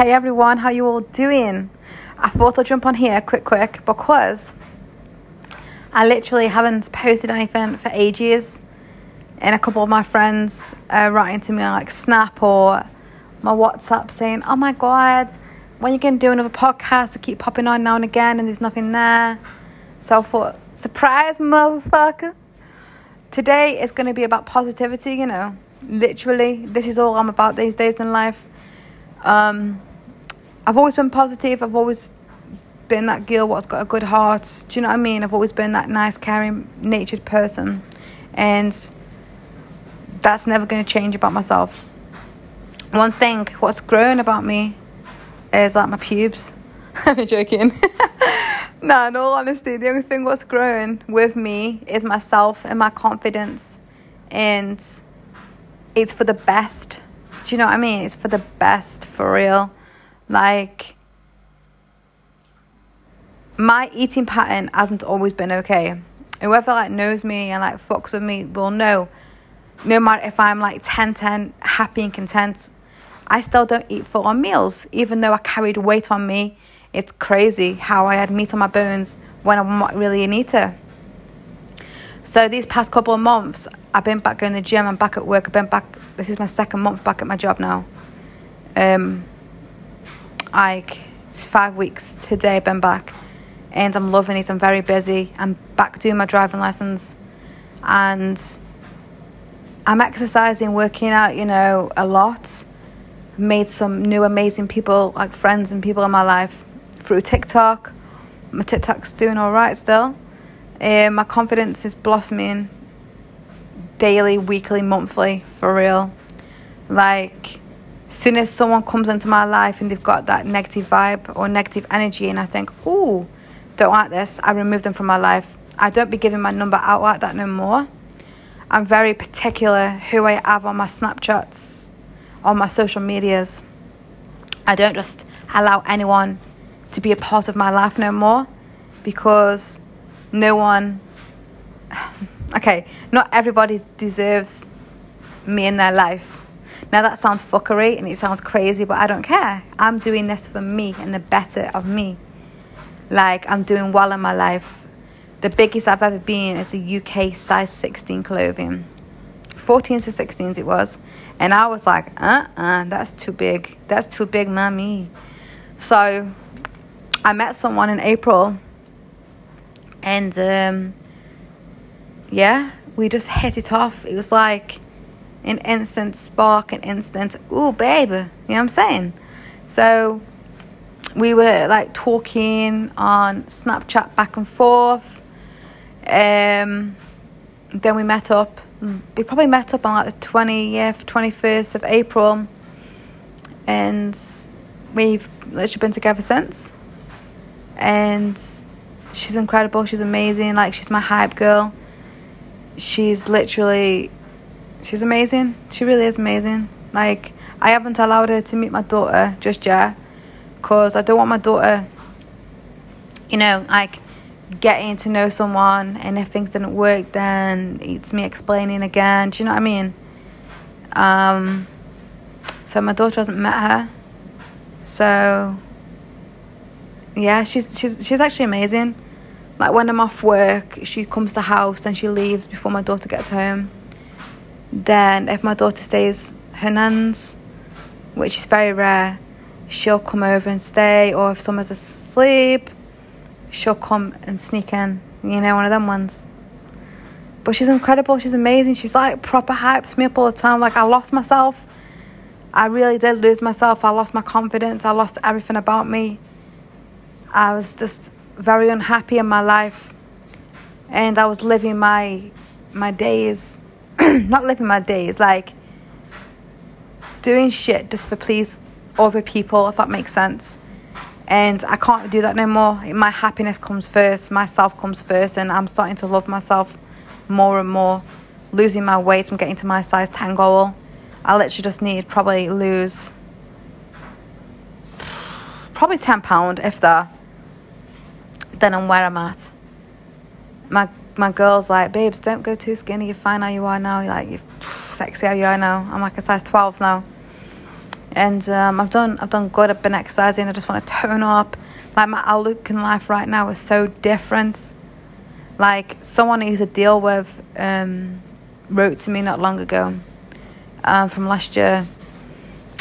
Hey everyone, how you all doing? I thought I'd jump on here quick, quick because I literally haven't posted anything for ages. And a couple of my friends are writing to me on like Snap or my WhatsApp saying, "Oh my God, when you going to do another podcast?" I keep popping on now and again, and there's nothing there. So I thought, surprise, motherfucker! Today is going to be about positivity. You know, literally, this is all I'm about these days in life. Um, I've always been positive. I've always been that girl what's got a good heart. Do you know what I mean? I've always been that nice, caring, natured person, and that's never going to change about myself. One thing what's grown about me is like my pubes. I'm joking. no, in all honesty, the only thing what's grown with me is myself and my confidence, and it's for the best. Do you know what I mean? It's for the best, for real. Like, my eating pattern hasn't always been okay. Whoever like knows me and like fucks with me will know. No matter if I'm like 10 10, happy and content, I still don't eat full on meals, even though I carried weight on me. It's crazy how I had meat on my bones when I'm not really an eater. So these past couple of months, I've been back going to the gym. I'm back at work. I've been back. This is my second month back at my job now. Um, like it's five weeks today. I've been back and I'm loving it. I'm very busy. I'm back doing my driving lessons and I'm exercising, working out, you know, a lot. Made some new amazing people, like friends and people in my life through TikTok. My TikTok's doing all right still. Um, my confidence is blossoming daily, weekly, monthly, for real. Like, soon as someone comes into my life and they've got that negative vibe or negative energy, and I think, oh, don't like this, I remove them from my life. I don't be giving my number out like that no more. I'm very particular who I have on my Snapchats, on my social medias. I don't just allow anyone to be a part of my life no more because no one, okay, not everybody deserves me in their life. Now that sounds fuckery and it sounds crazy, but I don't care. I'm doing this for me and the better of me. Like I'm doing well in my life. The biggest I've ever been is a UK size 16 clothing. 14 to 16s it was. And I was like, uh uh, that's too big. That's too big, mommy. So I met someone in April. And um, yeah, we just hit it off. It was like an instant spark, an instant, ooh, baby. You know what I'm saying? So we were like talking on Snapchat back and forth. Um, then we met up. We probably met up on like the 20th, 21st of April. And we've literally been together since. And she's incredible. She's amazing. Like, she's my hype girl. She's literally, she's amazing. She really is amazing. Like, I haven't allowed her to meet my daughter just yet because I don't want my daughter, you know, like getting to know someone and if things didn't work, then it's me explaining again. Do you know what I mean? Um, so my daughter hasn't met her. So yeah, she's she's she's actually amazing. Like when I'm off work, she comes to the house, then she leaves before my daughter gets home. Then if my daughter stays her nan's, which is very rare, she'll come over and stay, or if someone's asleep, she'll come and sneak in. You know, one of them ones. But she's incredible. She's amazing. She's like proper hypes me up all the time. Like I lost myself. I really did lose myself. I lost my confidence. I lost everything about me. I was just very unhappy in my life, and I was living my my days, not living my days, like doing shit just for please other people, if that makes sense. And I can't do that no more. My happiness comes first, myself comes first, and I'm starting to love myself more and more. Losing my weight, I'm getting to my size 10 goal. I literally just need probably lose probably 10 pound if that. Then I'm where I'm at. My my girl's like, babes, don't go too skinny. You're fine how you are now. You're like, you're sexy how you are now. I'm like a size 12s now. And um, I've done I've done good. I've been exercising. I just want to tone up. Like my outlook in life right now is so different. Like someone I used to deal with um, wrote to me not long ago um, from last year,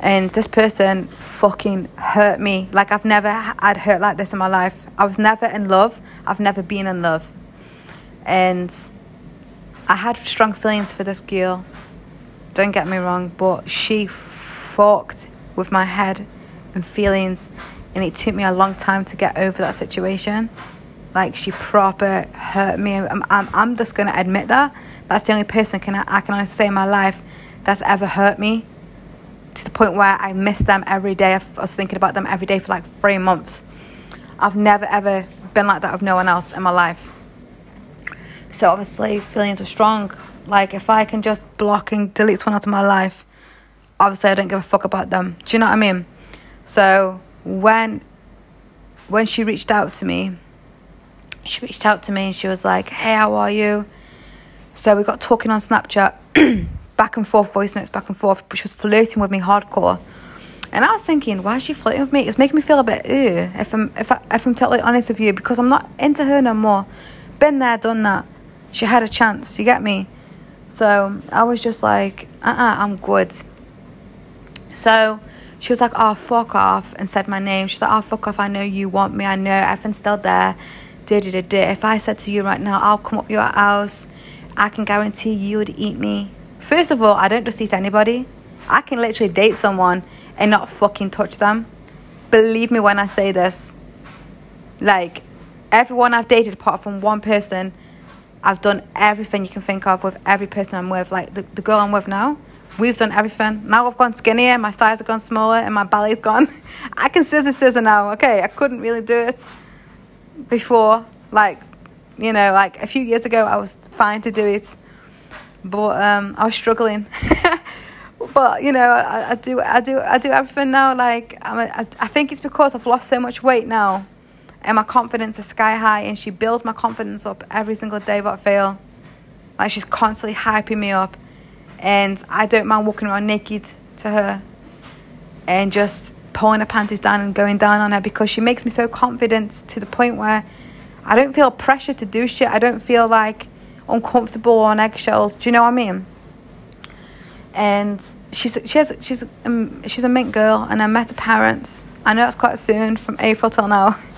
and this person fucking hurt me. Like I've never had hurt like this in my life. I was never in love. I've never been in love, and I had strong feelings for this girl. Don't get me wrong, but she fucked with my head and feelings, and it took me a long time to get over that situation. Like she proper hurt me. I'm, I'm, I'm just gonna admit that. That's the only person can I can honestly say in my life that's ever hurt me to the point where I miss them every day. I was thinking about them every day for like three months. I've never ever been like that with no one else in my life. So obviously feelings are strong. Like if I can just block and delete someone out of my life, obviously I don't give a fuck about them. Do you know what I mean? So when when she reached out to me, she reached out to me and she was like, Hey, how are you? So we got talking on Snapchat, back and forth, voice notes back and forth. She was flirting with me hardcore. And I was thinking, why is she flirting with me? It's making me feel a bit ew, if I'm if I if I'm totally honest with you, because I'm not into her no more. Been there, done that she had a chance, you get me? So I was just like, uh uh-uh, uh, i am good. So she was like, oh, fuck off, and said my name. She's like, oh, fuck off, I know you want me, I know everything's still there. Da, da, da, da. If I said to you right now, I'll come up your house, I can guarantee you would eat me. First of all, I don't just eat anybody. I can literally date someone and not fucking touch them. Believe me when I say this. Like, everyone I've dated apart from one person I've done everything you can think of with every person I'm with. Like the, the girl I'm with now, we've done everything. Now I've gone skinnier, my thighs have gone smaller, and my belly's gone. I can scissor scissor now. Okay, I couldn't really do it before. Like, you know, like a few years ago, I was fine to do it, but um, I was struggling. but you know, I, I, do, I do, I do everything now. Like, I'm a, I, I think it's because I've lost so much weight now and my confidence is sky high and she builds my confidence up every single day without fail like she's constantly hyping me up. And i don't mind walking around naked to her and just pulling her panties down and going down on her because she makes me so confident to the point where i don't feel pressure to do shit. I don't feel like uncomfortable on eggshells. Do you know what i mean? And she's she has she's um, she's a mint girl and i met her parents. I know it's quite soon from april till now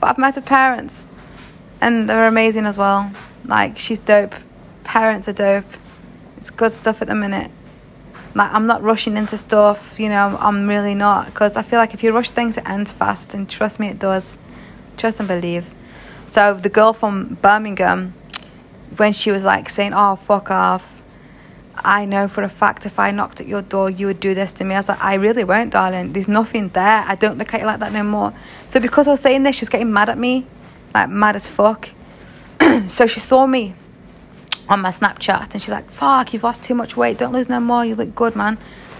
But I've met her parents, and they're amazing as well. Like she's dope. Parents are dope. It's good stuff at the minute. Like I'm not rushing into stuff, you know. I'm really not because I feel like if you rush things, it ends fast, and trust me, it does. Trust and believe. So the girl from Birmingham, when she was like saying, "Oh fuck off," I know for a fact if I knocked at your door, you would do this to me. I was like, I really won't, darling. There's nothing there. I don't look at you like that no more. So because I was saying this, she was getting mad at me, like mad as fuck. so she saw me on my Snapchat and she's like, fuck, you've lost too much weight. Don't lose no more. You look good, man.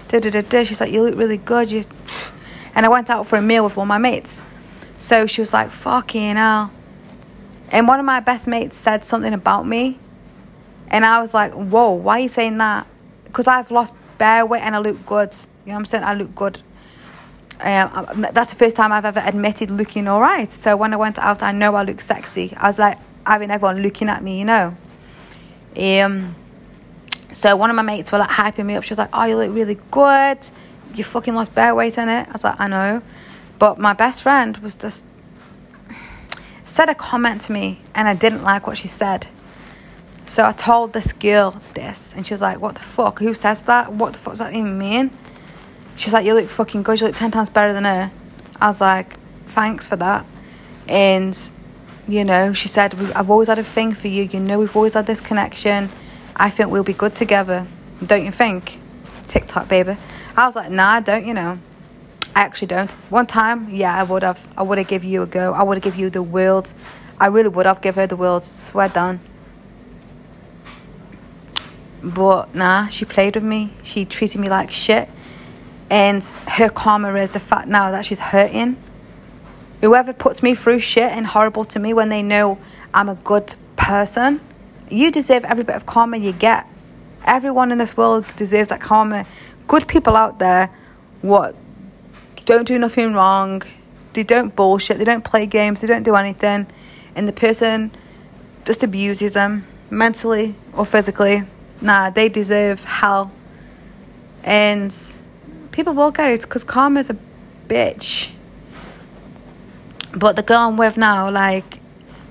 Da, da, da, da. She's like, you look really good. You... And I went out for a meal with all my mates. So she was like, fucking hell. And one of my best mates said something about me and I was like, whoa, why are you saying that? Because I've lost bare weight and I look good. You know what I'm saying? I look good. Um, that's the first time I've ever admitted looking all right. So when I went out, I know I look sexy. I was like having everyone looking at me, you know. Um, so one of my mates were like hyping me up. She was like, "Oh, you look really good. You fucking lost bare weight in it." I was like, "I know," but my best friend was just said a comment to me, and I didn't like what she said. So I told this girl this, and she was like, What the fuck? Who says that? What the fuck does that even mean? She's like, You look fucking good. You look 10 times better than her. I was like, Thanks for that. And, you know, she said, I've always had a thing for you. You know, we've always had this connection. I think we'll be good together. Don't you think? TikTok, baby. I was like, Nah, don't you know? I actually don't. One time, yeah, I would have. I would have give you a go. I would have give you the world. I really would have give her the world. Swear down. But nah, she played with me. She treated me like shit. And her karma is the fact now that she's hurting. Whoever puts me through shit and horrible to me when they know I'm a good person, you deserve every bit of karma you get. Everyone in this world deserves that karma. Good people out there what don't do nothing wrong. They don't bullshit. They don't play games. They don't do anything. And the person just abuses them mentally or physically. Nah, they deserve hell. And people will get it because karma's a bitch. But the girl I'm with now, like,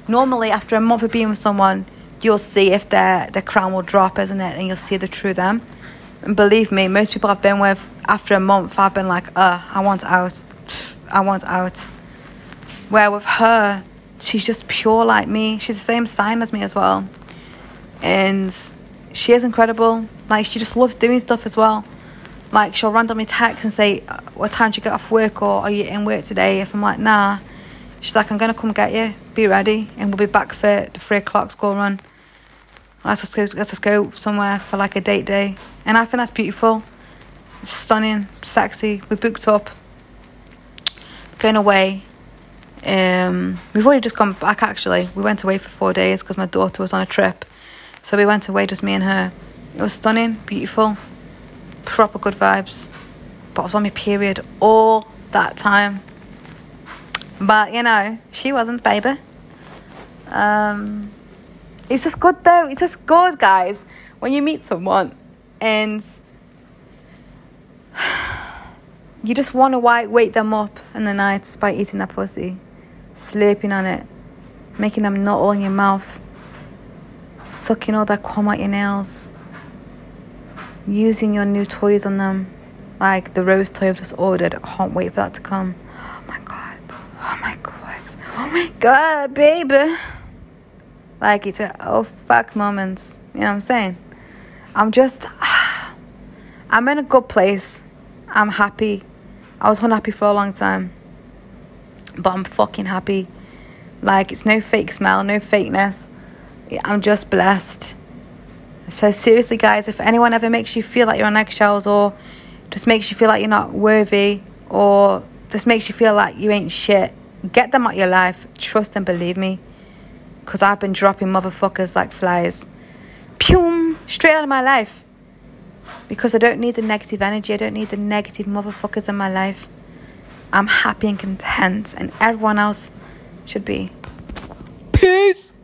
normally after a month of being with someone, you'll see if their, their crown will drop, isn't it? And you'll see the true them. And believe me, most people I've been with after a month, I've been like, uh, I want out. I want out. Where with her, she's just pure like me. She's the same sign as me as well. And she is incredible. Like, she just loves doing stuff as well. Like, she'll randomly text and say, What time do you get off work? Or are you in work today? If I'm like, Nah. She's like, I'm to come get you. Be ready. And we'll be back for the three o'clock school run. Let's just go, let's just go somewhere for like a date day. And I think that's beautiful. Stunning, sexy. We booked up. Going away. Um, we've already just gone back actually. We went away for four days because my daughter was on a trip. So we went away, just me and her. It was stunning, beautiful, proper good vibes. But I was on my period all that time. But you know, she wasn't, baby. Um, it's just good though. It's just good, guys. When you meet someone and you just want to wake them up in the night by eating that pussy, sleeping on it, making them not all in your mouth, sucking all that cum out your nails, using your new toys on them, like the rose toy I've just ordered. I can't wait for that to come. Oh my god. Oh my god. Oh my god, baby. Like it's a oh fuck moments. You know what I'm saying? I'm just I'm in a good place. I'm happy. I was unhappy for a long time. But I'm fucking happy. Like it's no fake smell, no fakeness. I'm just blessed. So seriously guys, if anyone ever makes you feel like you're on eggshells or just makes you feel like you're not worthy or just makes you feel like you ain't shit, get them out your life. Trust and believe me. Because I've been dropping motherfuckers like flies. Pew! Straight out of my life. Because I don't need the negative energy. I don't need the negative motherfuckers in my life. I'm happy and content. And everyone else should be. Peace!